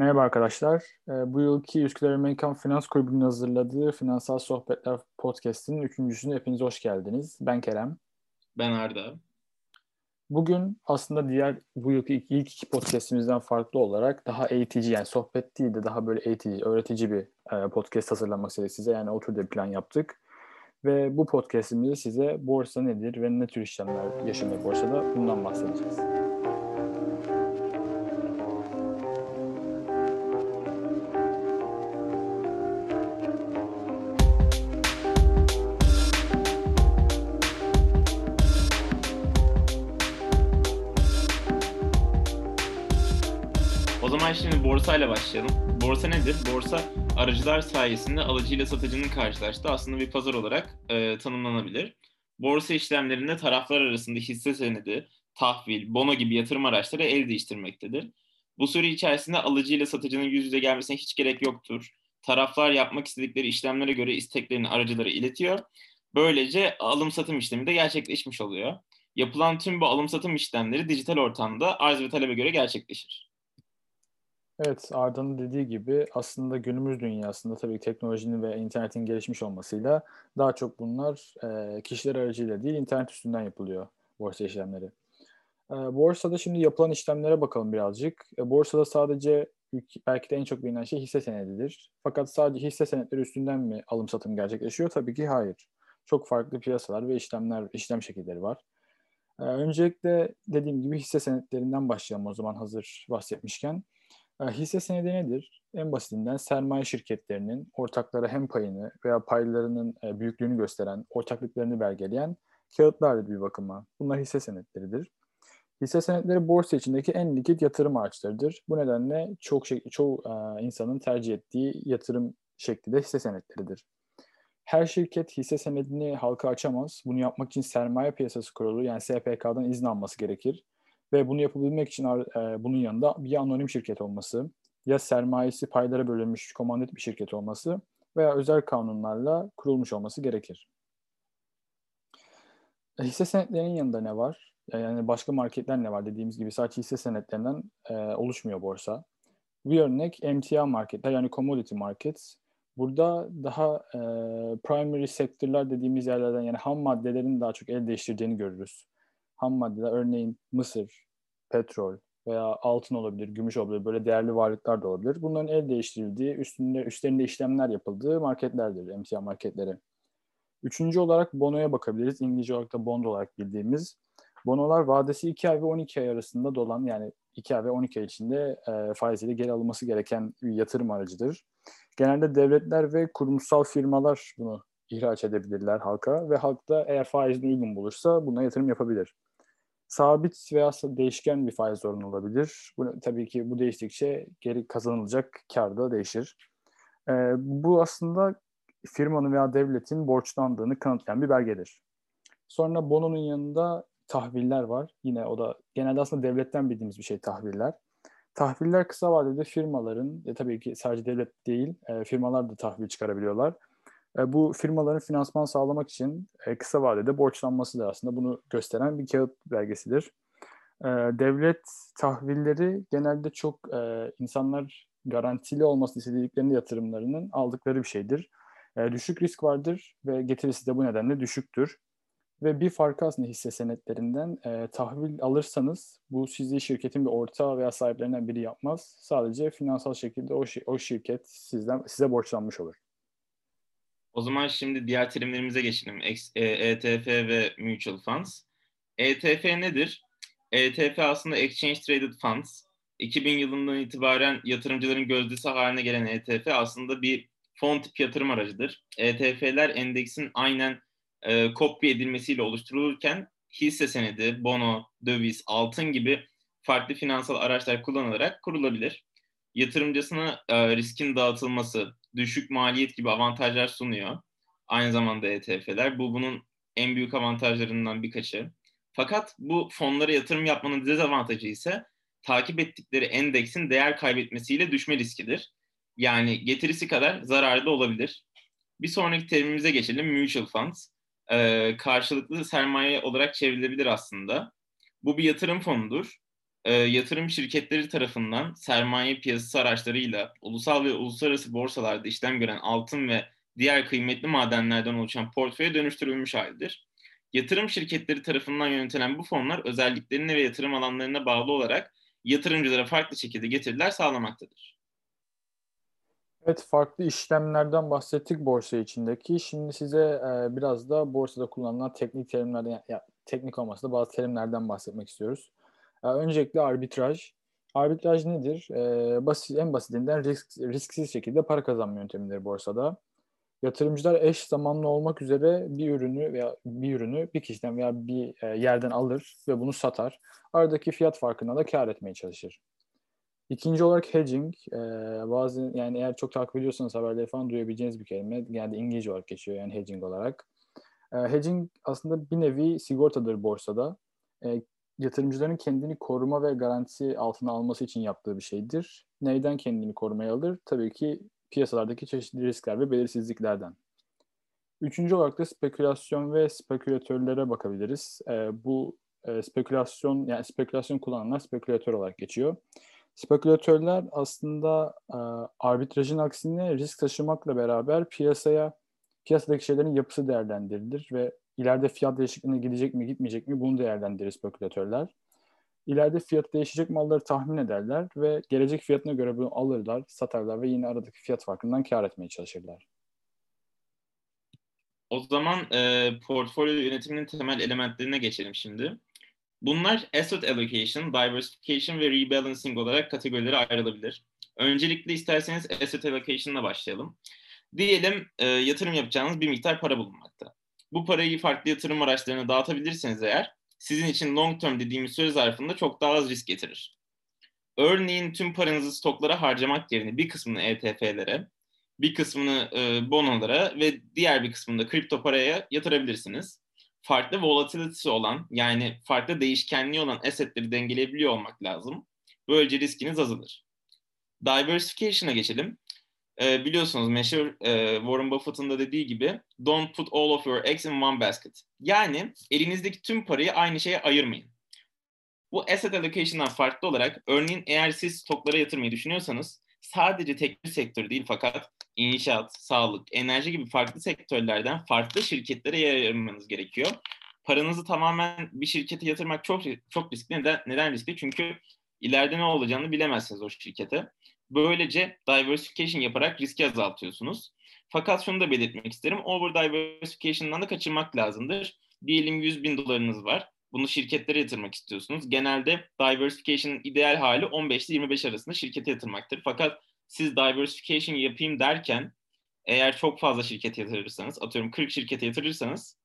Merhaba arkadaşlar. Ee, bu yılki Üsküdar Amerikan Finans Kulübü'nün hazırladığı Finansal Sohbetler Podcast'inin üçüncüsüne hepiniz hoş geldiniz. Ben Kerem. Ben Arda. Bugün aslında diğer bu yılki ilk, ilk iki podcast'imizden farklı olarak daha eğitici yani sohbet değil de daha böyle eğitici, öğretici bir e, podcast hazırlamak istedik size. Yani o türde plan yaptık. Ve bu podcast'imizde size borsa nedir ve ne tür işlemler yaşanıyor borsada bundan bahsedeceğiz. Zaman şimdi borsayla başlayalım. Borsa nedir? Borsa aracılar sayesinde alıcıyla satıcının karşılaştığı aslında bir pazar olarak e, tanımlanabilir. Borsa işlemlerinde taraflar arasında hisse senedi, tahvil, bono gibi yatırım araçları el değiştirmektedir. Bu süre içerisinde alıcıyla satıcının yüz yüze gelmesine hiç gerek yoktur. Taraflar yapmak istedikleri işlemlere göre isteklerini aracılara iletiyor. Böylece alım satım işlemi de gerçekleşmiş oluyor. Yapılan tüm bu alım satım işlemleri dijital ortamda arz ve talebe göre gerçekleşir. Evet, Arda'nın dediği gibi aslında günümüz dünyasında tabii teknolojinin ve internetin gelişmiş olmasıyla daha çok bunlar e, kişiler aracıyla değil internet üstünden yapılıyor borsa işlemleri. E, borsada şimdi yapılan işlemlere bakalım birazcık. E, borsada sadece belki de en çok bilinen şey hisse senedidir. Fakat sadece hisse senetleri üstünden mi alım satım gerçekleşiyor? Tabii ki hayır. Çok farklı piyasalar ve işlemler, işlem şekilleri var. E, öncelikle dediğim gibi hisse senetlerinden başlayalım o zaman hazır bahsetmişken. Hisse senedi nedir? En basitinden sermaye şirketlerinin ortaklara hem payını veya paylarının e, büyüklüğünü gösteren, ortaklıklarını belgeleyen kağıtlardır bir bakıma. Bunlar hisse senetleridir. Hisse senetleri borsa içindeki en likit yatırım araçlarıdır. Bu nedenle çok şey, çoğu e, insanın tercih ettiği yatırım şekli de hisse senetleridir. Her şirket hisse senedini halka açamaz. Bunu yapmak için sermaye piyasası kurulu yani SPK'dan izin alması gerekir. Ve bunu yapabilmek için e, bunun yanında bir anonim şirket olması, ya sermayesi paylara bölünmüş komandit bir şirket olması veya özel kanunlarla kurulmuş olması gerekir. E, hisse senetlerinin yanında ne var? E, yani başka marketler ne var dediğimiz gibi sadece hisse senetlerinden e, oluşmuyor borsa. Bir örnek emtia marketler yani commodity markets. Burada daha e, primary sektörler dediğimiz yerlerden yani ham maddelerin daha çok el değiştirdiğini görürüz ham maddeler örneğin mısır, petrol veya altın olabilir, gümüş olabilir, böyle değerli varlıklar da olabilir. Bunların el değiştirildiği, üstünde, üstlerinde işlemler yapıldığı marketlerdir, emtia marketleri. Üçüncü olarak bonoya bakabiliriz. İngilizce olarak da bond olarak bildiğimiz. Bonolar vadesi 2 ay ve 12 ay arasında dolan yani 2 ay ve 12 ay içinde e, faiziyle geri alınması gereken bir yatırım aracıdır. Genelde devletler ve kurumsal firmalar bunu ihraç edebilirler halka ve halk da eğer faizini uygun bulursa buna yatırım yapabilir sabit veya değişken bir faiz oranı olabilir. Bu, tabii ki bu değiştikçe geri kazanılacak kar da değişir. E, bu aslında firmanın veya devletin borçlandığını kanıtlayan bir belgedir. Sonra bononun yanında tahviller var. Yine o da genelde aslında devletten bildiğimiz bir şey tahviller. Tahviller kısa vadede firmaların, e, tabii ki sadece devlet değil, e, firmalar da tahvil çıkarabiliyorlar e, bu firmaların finansman sağlamak için e, kısa vadede borçlanması da aslında bunu gösteren bir kağıt belgesidir. E, devlet tahvilleri genelde çok insanlar garantili olmasını istediklerinde yatırımlarının aldıkları bir şeydir. Düşük risk vardır ve getirisi de bu nedenle düşüktür. Ve bir farkı aslında hisse senetlerinden e, tahvil alırsanız bu sizi şirketin bir ortağı veya sahiplerinden biri yapmaz. Sadece finansal şekilde o, o şirket sizden size borçlanmış olur. O zaman şimdi diğer terimlerimize geçelim. ETF e ve Mutual Funds. ETF nedir? ETF aslında Exchange Traded Funds. 2000 yılından itibaren yatırımcıların gözdesi haline gelen ETF aslında bir fon tip yatırım aracıdır. ETF'ler endeksin aynen e, kopya edilmesiyle oluşturulurken hisse senedi, bono, döviz, altın gibi farklı finansal araçlar kullanılarak kurulabilir. Yatırımcısına e, riskin dağıtılması, düşük maliyet gibi avantajlar sunuyor. Aynı zamanda ETF'ler. Bu bunun en büyük avantajlarından birkaçı. Fakat bu fonlara yatırım yapmanın dezavantajı ise takip ettikleri endeksin değer kaybetmesiyle düşme riskidir. Yani getirisi kadar zararı da olabilir. Bir sonraki terimimize geçelim. Mutual funds. Ee, karşılıklı sermaye olarak çevrilebilir aslında. Bu bir yatırım fonudur. E, yatırım şirketleri tarafından sermaye piyasası araçlarıyla ulusal ve uluslararası borsalarda işlem gören altın ve diğer kıymetli madenlerden oluşan portföye dönüştürülmüş halidir. Yatırım şirketleri tarafından yönetilen bu fonlar özelliklerine ve yatırım alanlarına bağlı olarak yatırımcılara farklı şekilde getiriler sağlamaktadır. Evet, farklı işlemlerden bahsettik borsa içindeki. Şimdi size e, biraz da borsada kullanılan teknik terimlerden, ya, teknik olmasa da bazı terimlerden bahsetmek istiyoruz. Öncelikle arbitraj. Arbitraj nedir? E, basit, en basitinden risk, risksiz şekilde para kazanma yöntemidir borsada. Yatırımcılar eş zamanlı olmak üzere bir ürünü veya bir ürünü bir kişiden veya bir e, yerden alır ve bunu satar. Aradaki fiyat farkına da kar etmeye çalışır. İkinci olarak hedging. E, bazı yani eğer çok takip ediyorsanız haberleri falan duyabileceğiniz bir kelime. Yani İngilizce olarak geçiyor yani hedging olarak. E, hedging aslında bir nevi sigortadır borsada. E, yatırımcıların kendini koruma ve garanti altına alması için yaptığı bir şeydir. Neyden kendini korumaya alır? Tabii ki piyasalardaki çeşitli riskler ve belirsizliklerden. Üçüncü olarak da spekülasyon ve spekülatörlere bakabiliriz. E, bu e, spekülasyon yani spekülasyon kullananlar spekülatör olarak geçiyor. Spekülatörler aslında e, arbitrajın aksine risk taşımakla beraber piyasaya piyasadaki şeylerin yapısı değerlendirilir ve ileride fiyat değişikliğine gidecek mi gitmeyecek mi bunu değerlendirir spekülatörler. İleride fiyat değişecek malları tahmin ederler ve gelecek fiyatına göre bunu alırlar, satarlar ve yine aradaki fiyat farkından kar etmeye çalışırlar. O zaman e, portfolyo yönetiminin temel elementlerine geçelim şimdi. Bunlar asset allocation, diversification ve rebalancing olarak kategorilere ayrılabilir. Öncelikle isterseniz asset allocation'la başlayalım. Diyelim e, yatırım yapacağınız bir miktar para bulunmakta. Bu parayı farklı yatırım araçlarına dağıtabilirseniz eğer sizin için long term dediğimiz süre zarfında çok daha az risk getirir. Örneğin tüm paranızı stoklara harcamak yerine bir kısmını ETF'lere, bir kısmını e, bonolara ve diğer bir kısmını da kripto paraya yatırabilirsiniz. Farklı volatility'si olan yani farklı değişkenliği olan assetleri dengeleyebiliyor olmak lazım. Böylece riskiniz azalır. Diversification'a geçelim. E, biliyorsunuz meşhur e, Warren Buffett'ın da dediği gibi don't put all of your eggs in one basket. Yani elinizdeki tüm parayı aynı şeye ayırmayın. Bu asset allocation'dan farklı olarak örneğin eğer siz stoklara yatırmayı düşünüyorsanız sadece tek bir sektör değil fakat inşaat, sağlık, enerji gibi farklı sektörlerden farklı şirketlere yer ayırmanız gerekiyor. Paranızı tamamen bir şirkete yatırmak çok çok riskli. Neden, neden riskli? Çünkü ileride ne olacağını bilemezsiniz o şirkete. Böylece diversification yaparak riski azaltıyorsunuz. Fakat şunu da belirtmek isterim. Over diversification'dan da kaçırmak lazımdır. Diyelim 100 bin dolarınız var. Bunu şirketlere yatırmak istiyorsunuz. Genelde diversification'ın ideal hali 15 ile 25 arasında şirkete yatırmaktır. Fakat siz diversification yapayım derken eğer çok fazla şirkete yatırırsanız, atıyorum 40 şirkete yatırırsanız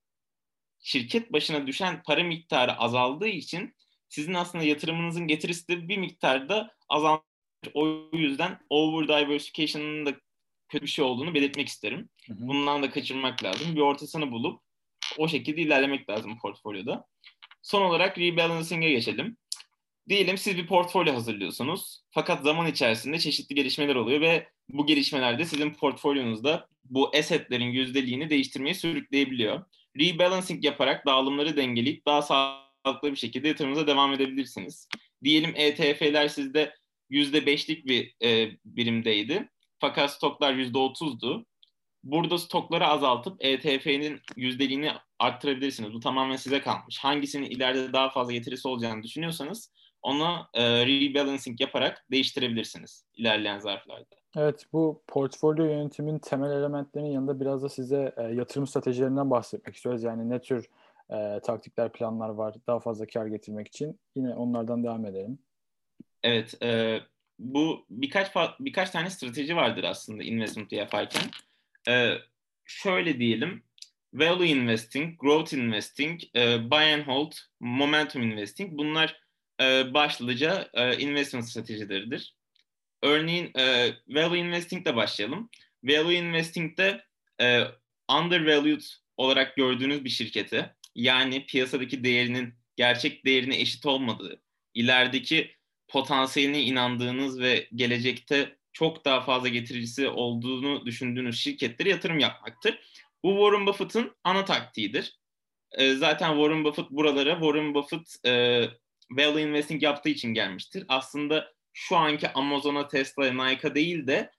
şirket başına düşen para miktarı azaldığı için sizin aslında yatırımınızın getirisi de bir miktarda azalmış. O yüzden over diversification'ın da kötü bir şey olduğunu belirtmek isterim. Hı hı. Bundan da kaçırmak lazım. Bir ortasını bulup o şekilde ilerlemek lazım portfolyoda. Son olarak rebalancing'e geçelim. Diyelim siz bir portfolyo hazırlıyorsunuz. Fakat zaman içerisinde çeşitli gelişmeler oluyor ve bu gelişmelerde sizin portfolyonuzda bu assetlerin yüzdeliğini değiştirmeye sürükleyebiliyor. Rebalancing yaparak dağılımları dengeleyip daha sağlıklı bir şekilde yatırımınıza devam edebilirsiniz. Diyelim ETF'ler sizde %5'lik bir e, birimdeydi. Fakat stoklar %30'du. Burada stokları azaltıp ETF'nin yüzdeliğini arttırabilirsiniz. Bu tamamen size kalmış. Hangisinin ileride daha fazla getirisi olacağını düşünüyorsanız onu e, rebalancing yaparak değiştirebilirsiniz ilerleyen zarflarda. Evet bu portfolyo yönetimin temel elementlerinin yanında biraz da size e, yatırım stratejilerinden bahsetmek istiyoruz. Yani ne tür e, taktikler, planlar var daha fazla kar getirmek için. Yine onlardan devam edelim. Evet, e, bu birkaç birkaç tane strateji vardır aslında investment yaparken. E, şöyle diyelim, value investing, growth investing, e, buy and hold, momentum investing bunlar e, başlıca e, investment stratejileridir. Örneğin e, value investing ile başlayalım. Value investing'de e, undervalued olarak gördüğünüz bir şirkete yani piyasadaki değerinin gerçek değerine eşit olmadığı, ilerideki potansiyeline inandığınız ve gelecekte çok daha fazla getiricisi olduğunu düşündüğünüz şirketlere yatırım yapmaktır. Bu Warren Buffett'ın ana taktiğidir. E, zaten Warren Buffett buralara Warren Buffett e, value investing yaptığı için gelmiştir. Aslında şu anki Amazon'a, Tesla'ya, Nike'a değil de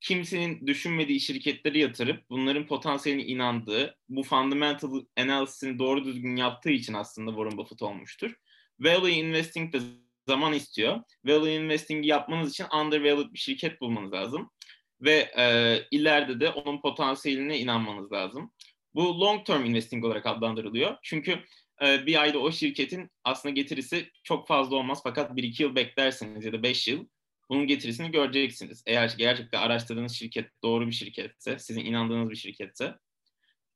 kimsenin düşünmediği şirketleri yatırıp bunların potansiyeline inandığı, bu fundamental analisini doğru düzgün yaptığı için aslında Warren Buffett olmuştur. Value investing de zaman istiyor. Value investing yapmanız için undervalued bir şirket bulmanız lazım. Ve e, ileride de onun potansiyeline inanmanız lazım. Bu long term investing olarak adlandırılıyor. Çünkü e, bir ayda o şirketin aslında getirisi çok fazla olmaz. Fakat 1-2 yıl beklerseniz ya da 5 yıl bunun getirisini göreceksiniz. Eğer gerçekten araştırdığınız şirket doğru bir şirketse, sizin inandığınız bir şirketse.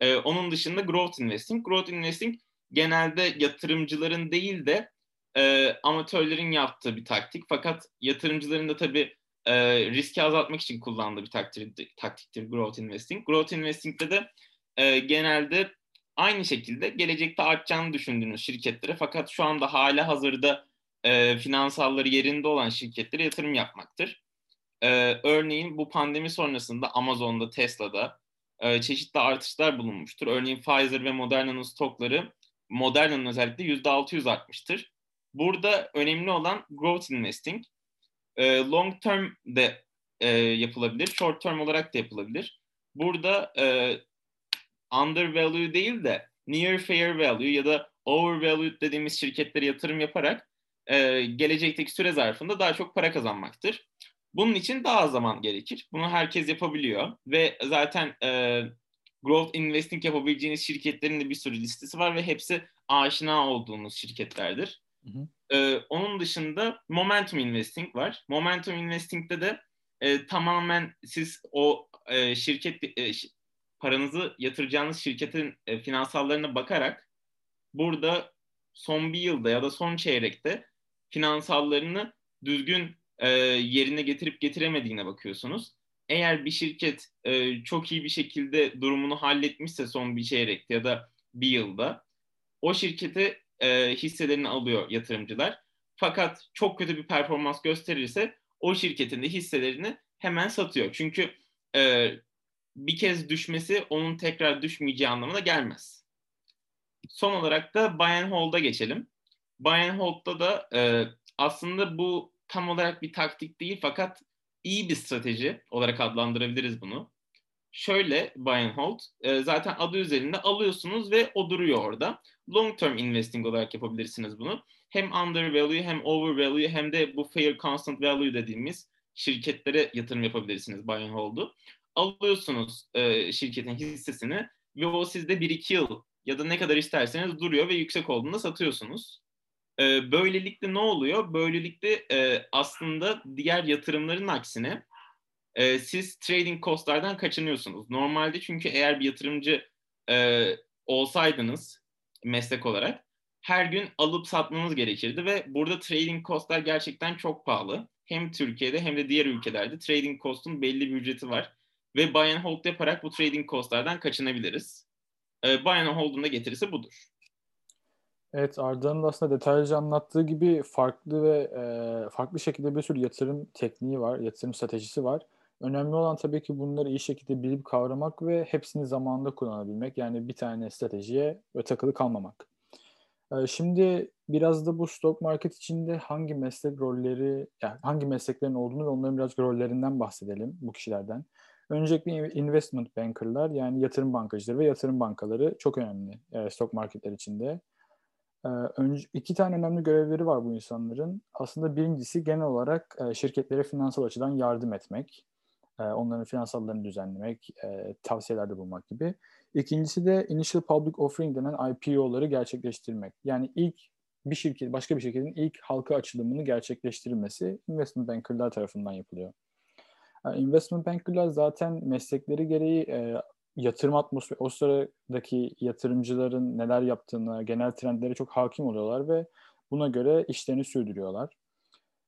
Ee, onun dışında growth investing. Growth investing genelde yatırımcıların değil de e, amatörlerin yaptığı bir taktik. Fakat yatırımcıların da tabii e, riski azaltmak için kullandığı bir taktiktir, taktiktir growth investing. Growth investing'de de e, genelde aynı şekilde gelecekte artacağını düşündüğünüz şirketlere fakat şu anda hala hazırda e, finansalları yerinde olan şirketlere yatırım yapmaktır. E, örneğin bu pandemi sonrasında Amazon'da, Tesla'da e, çeşitli artışlar bulunmuştur. Örneğin Pfizer ve Moderna'nın stokları Moderna'nın özellikle %600 artmıştır. Burada önemli olan growth investing. E, long term de e, yapılabilir, short term olarak da yapılabilir. Burada e, undervalue değil de near fair value ya da overvalued dediğimiz şirketlere yatırım yaparak e, gelecekteki süre zarfında daha çok para kazanmaktır. Bunun için daha az zaman gerekir. Bunu herkes yapabiliyor ve zaten e, growth investing yapabileceğiniz şirketlerin de bir sürü listesi var ve hepsi aşina olduğunuz şirketlerdir. Hı hı. E, onun dışında momentum investing var. Momentum investing'de de e, tamamen siz o e, şirket e, paranızı yatıracağınız şirketin e, finansallarına bakarak burada son bir yılda ya da son çeyrekte finansallarını düzgün e, yerine getirip getiremediğine bakıyorsunuz. Eğer bir şirket e, çok iyi bir şekilde durumunu halletmişse son bir çeyrekte ya da bir yılda o şirkete e, hisselerini alıyor yatırımcılar. Fakat çok kötü bir performans gösterirse o şirketin de hisselerini hemen satıyor. Çünkü e, bir kez düşmesi onun tekrar düşmeyeceği anlamına gelmez. Son olarak da buy and hold'a geçelim. Buy and hold'da da e, aslında bu tam olarak bir taktik değil fakat iyi bir strateji olarak adlandırabiliriz bunu. Şöyle buy and hold, e, zaten adı üzerinde alıyorsunuz ve o duruyor orada. Long term investing olarak yapabilirsiniz bunu. Hem under value hem over value hem de bu fair constant value dediğimiz şirketlere yatırım yapabilirsiniz buy and hold'u. Alıyorsunuz e, şirketin hissesini ve o sizde 1-2 yıl ya da ne kadar isterseniz duruyor ve yüksek olduğunda satıyorsunuz. E, böylelikle ne oluyor? Böylelikle e, aslında diğer yatırımların aksine e, siz trading costlardan kaçınıyorsunuz. Normalde çünkü eğer bir yatırımcı e, olsaydınız meslek olarak her gün alıp satmanız gerekirdi ve burada trading costlar gerçekten çok pahalı. Hem Türkiye'de hem de diğer ülkelerde trading cost'un belli bir ücreti var. Ve buy and hold yaparak bu trading costlardan kaçınabiliriz. E, buy and hold'un da getirisi budur. Evet Arda'nın aslında detaylıca anlattığı gibi farklı ve e, farklı şekilde bir sürü yatırım tekniği var, yatırım stratejisi var. Önemli olan tabii ki bunları iyi şekilde bilip kavramak ve hepsini zamanında kullanabilmek. Yani bir tane stratejiye takılı kalmamak. E, şimdi biraz da bu stock market içinde hangi meslek rolleri, yani hangi mesleklerin olduğunu ve onların biraz rollerinden bahsedelim bu kişilerden. Öncelikle investment bankerlar yani yatırım bankacıları ve yatırım bankaları çok önemli e, stock marketler içinde. Ee, önce, iki tane önemli görevleri var bu insanların. Aslında birincisi genel olarak e, şirketlere finansal açıdan yardım etmek, e, onların finansallarını düzenlemek, e, tavsiyelerde bulunmak gibi. İkincisi de Initial Public Offering denen IPO'ları gerçekleştirmek. Yani ilk bir şirket, başka bir şirketin ilk halka açılımını gerçekleştirilmesi investment bankerlar tarafından yapılıyor. investment bankerlar zaten meslekleri gereği yatırım atmosferi, o sıradaki yatırımcıların neler yaptığını, genel trendlere çok hakim oluyorlar ve buna göre işlerini sürdürüyorlar.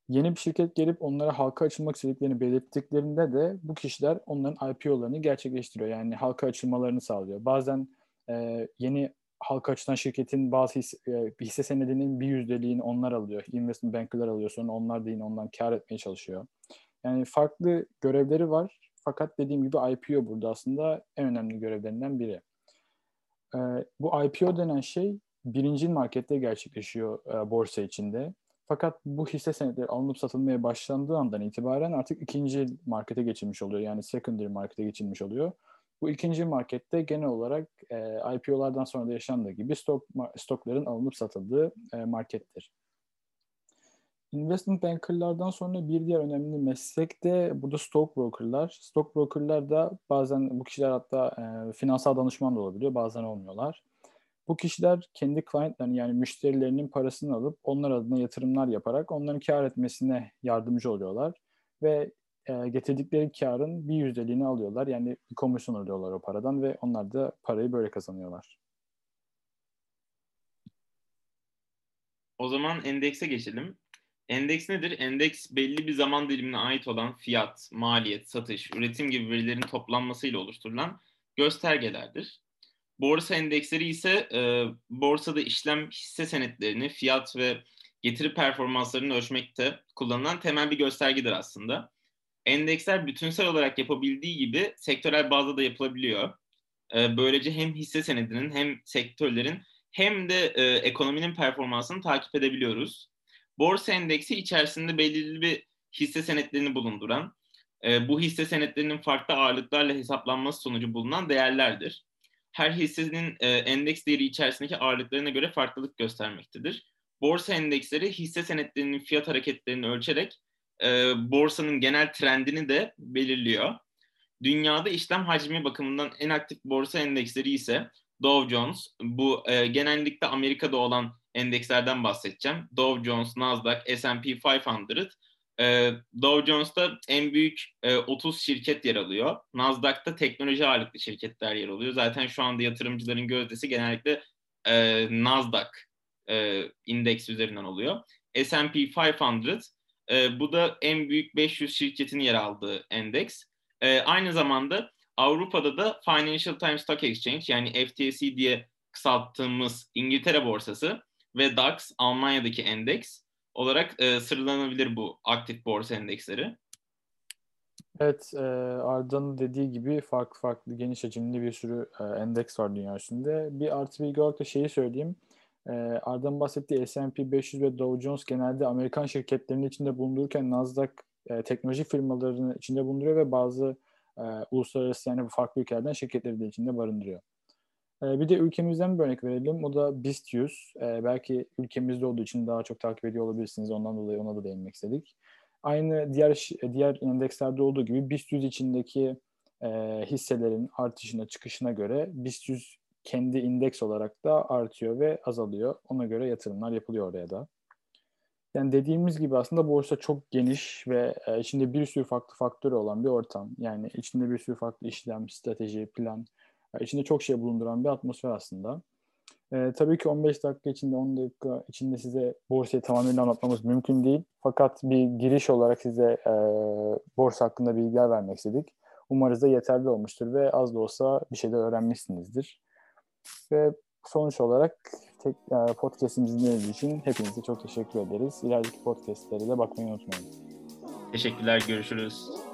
Yeni bir şirket gelip onlara halka açılmak istediklerini belirttiklerinde de bu kişiler onların IPO'larını gerçekleştiriyor. Yani halka açılmalarını sağlıyor. Bazen e, yeni halka açılan şirketin bazı hisse, e, hisse senedinin bir yüzdeliğini onlar alıyor. Investment bankerlar alıyor. Sonra onlar da yine ondan kar etmeye çalışıyor. Yani farklı görevleri var fakat dediğim gibi IPO burada aslında en önemli görevlerinden biri. Ee, bu IPO denen şey birinci markette gerçekleşiyor e, borsa içinde. Fakat bu hisse senetleri alınıp satılmaya başlandığı andan itibaren artık ikinci markete geçilmiş oluyor. Yani secondary markete geçilmiş oluyor. Bu ikinci markette genel olarak e, IPO'lardan sonra da yaşandığı gibi stok stokların alınıp satıldığı e, markettir. Investment bankerlardan sonra bir diğer önemli meslek de burada stockbrokerlar. Stockbrokerlar da bazen bu kişiler hatta e, finansal danışman da olabiliyor, bazen olmuyorlar. Bu kişiler kendi clientlerini yani müşterilerinin parasını alıp onlar adına yatırımlar yaparak onların kar etmesine yardımcı oluyorlar ve e, getirdikleri karın bir yüzdeliğini alıyorlar. Yani bir komisyon alıyorlar o paradan ve onlar da parayı böyle kazanıyorlar. O zaman endekse geçelim. Endeks nedir? Endeks belli bir zaman dilimine ait olan fiyat, maliyet, satış, üretim gibi verilerin toplanmasıyla oluşturulan göstergelerdir. Borsa endeksleri ise e, borsada işlem hisse senetlerini, fiyat ve getiri performanslarını ölçmekte kullanılan temel bir göstergedir aslında. Endeksler bütünsel olarak yapabildiği gibi sektörel bazda da yapılabiliyor. E, böylece hem hisse senedinin hem sektörlerin hem de e, ekonominin performansını takip edebiliyoruz. Borsa endeksi içerisinde belirli bir hisse senetlerini bulunduran, e, bu hisse senetlerinin farklı ağırlıklarla hesaplanması sonucu bulunan değerlerdir. Her hissenin e, endeks değeri içerisindeki ağırlıklarına göre farklılık göstermektedir. Borsa endeksleri hisse senetlerinin fiyat hareketlerini ölçerek e, borsanın genel trendini de belirliyor. Dünyada işlem hacmi bakımından en aktif borsa endeksleri ise Dow Jones. Bu e, genellikle Amerika'da olan endekslerden bahsedeceğim. Dow Jones, Nasdaq, S&P 500. E, Dow Jones'ta en büyük e, 30 şirket yer alıyor. Nasdaq'ta teknoloji ağırlıklı şirketler yer alıyor. Zaten şu anda yatırımcıların gözdesi genellikle e, Nasdaq e, indeks üzerinden oluyor. S&P 500 e, bu da en büyük 500 şirketin yer aldığı endeks. E, aynı zamanda Avrupa'da da Financial Times Stock Exchange yani FTSE diye kısalttığımız İngiltere borsası ve DAX Almanya'daki endeks olarak e, sıralanabilir bu aktif borsa endeksleri. Evet, e, Arda'nın dediği gibi farklı farklı geniş hacimli bir sürü e, endeks var dünya üstünde. Bir artı bilgi olarak da şeyi söyleyeyim. E, Arda'nın bahsettiği S&P 500 ve Dow Jones genelde Amerikan şirketlerinin içinde bulundururken Nasdaq e, teknoloji firmalarının içinde bulunduruyor ve bazı e, uluslararası yani farklı ülkelerden şirketleri de içinde barındırıyor. E, bir de ülkemizden bir örnek verelim. O da BIST 100. E, belki ülkemizde olduğu için daha çok takip ediyor olabilirsiniz. Ondan dolayı ona da değinmek istedik. Aynı diğer diğer endekslerde olduğu gibi BIST 100 içindeki e, hisselerin artışına çıkışına göre BIST 100 kendi indeks olarak da artıyor ve azalıyor. Ona göre yatırımlar yapılıyor oraya da. Yani dediğimiz gibi aslında borsa çok geniş ve e, içinde bir sürü farklı faktörü olan bir ortam. Yani içinde bir sürü farklı işlem, strateji, plan, e, içinde çok şey bulunduran bir atmosfer aslında. E, tabii ki 15 dakika içinde, 10 dakika içinde size borsayı tamamıyla anlatmamız mümkün değil. Fakat bir giriş olarak size e, borsa hakkında bilgiler vermek istedik. Umarız da yeterli olmuştur ve az da olsa bir şeyler öğrenmişsinizdir. Ve sonuç olarak tek, e, podcast'imizi dinlediğiniz için hepinize çok teşekkür ederiz. İlerideki podcast'lere de bakmayı unutmayın. Teşekkürler, görüşürüz.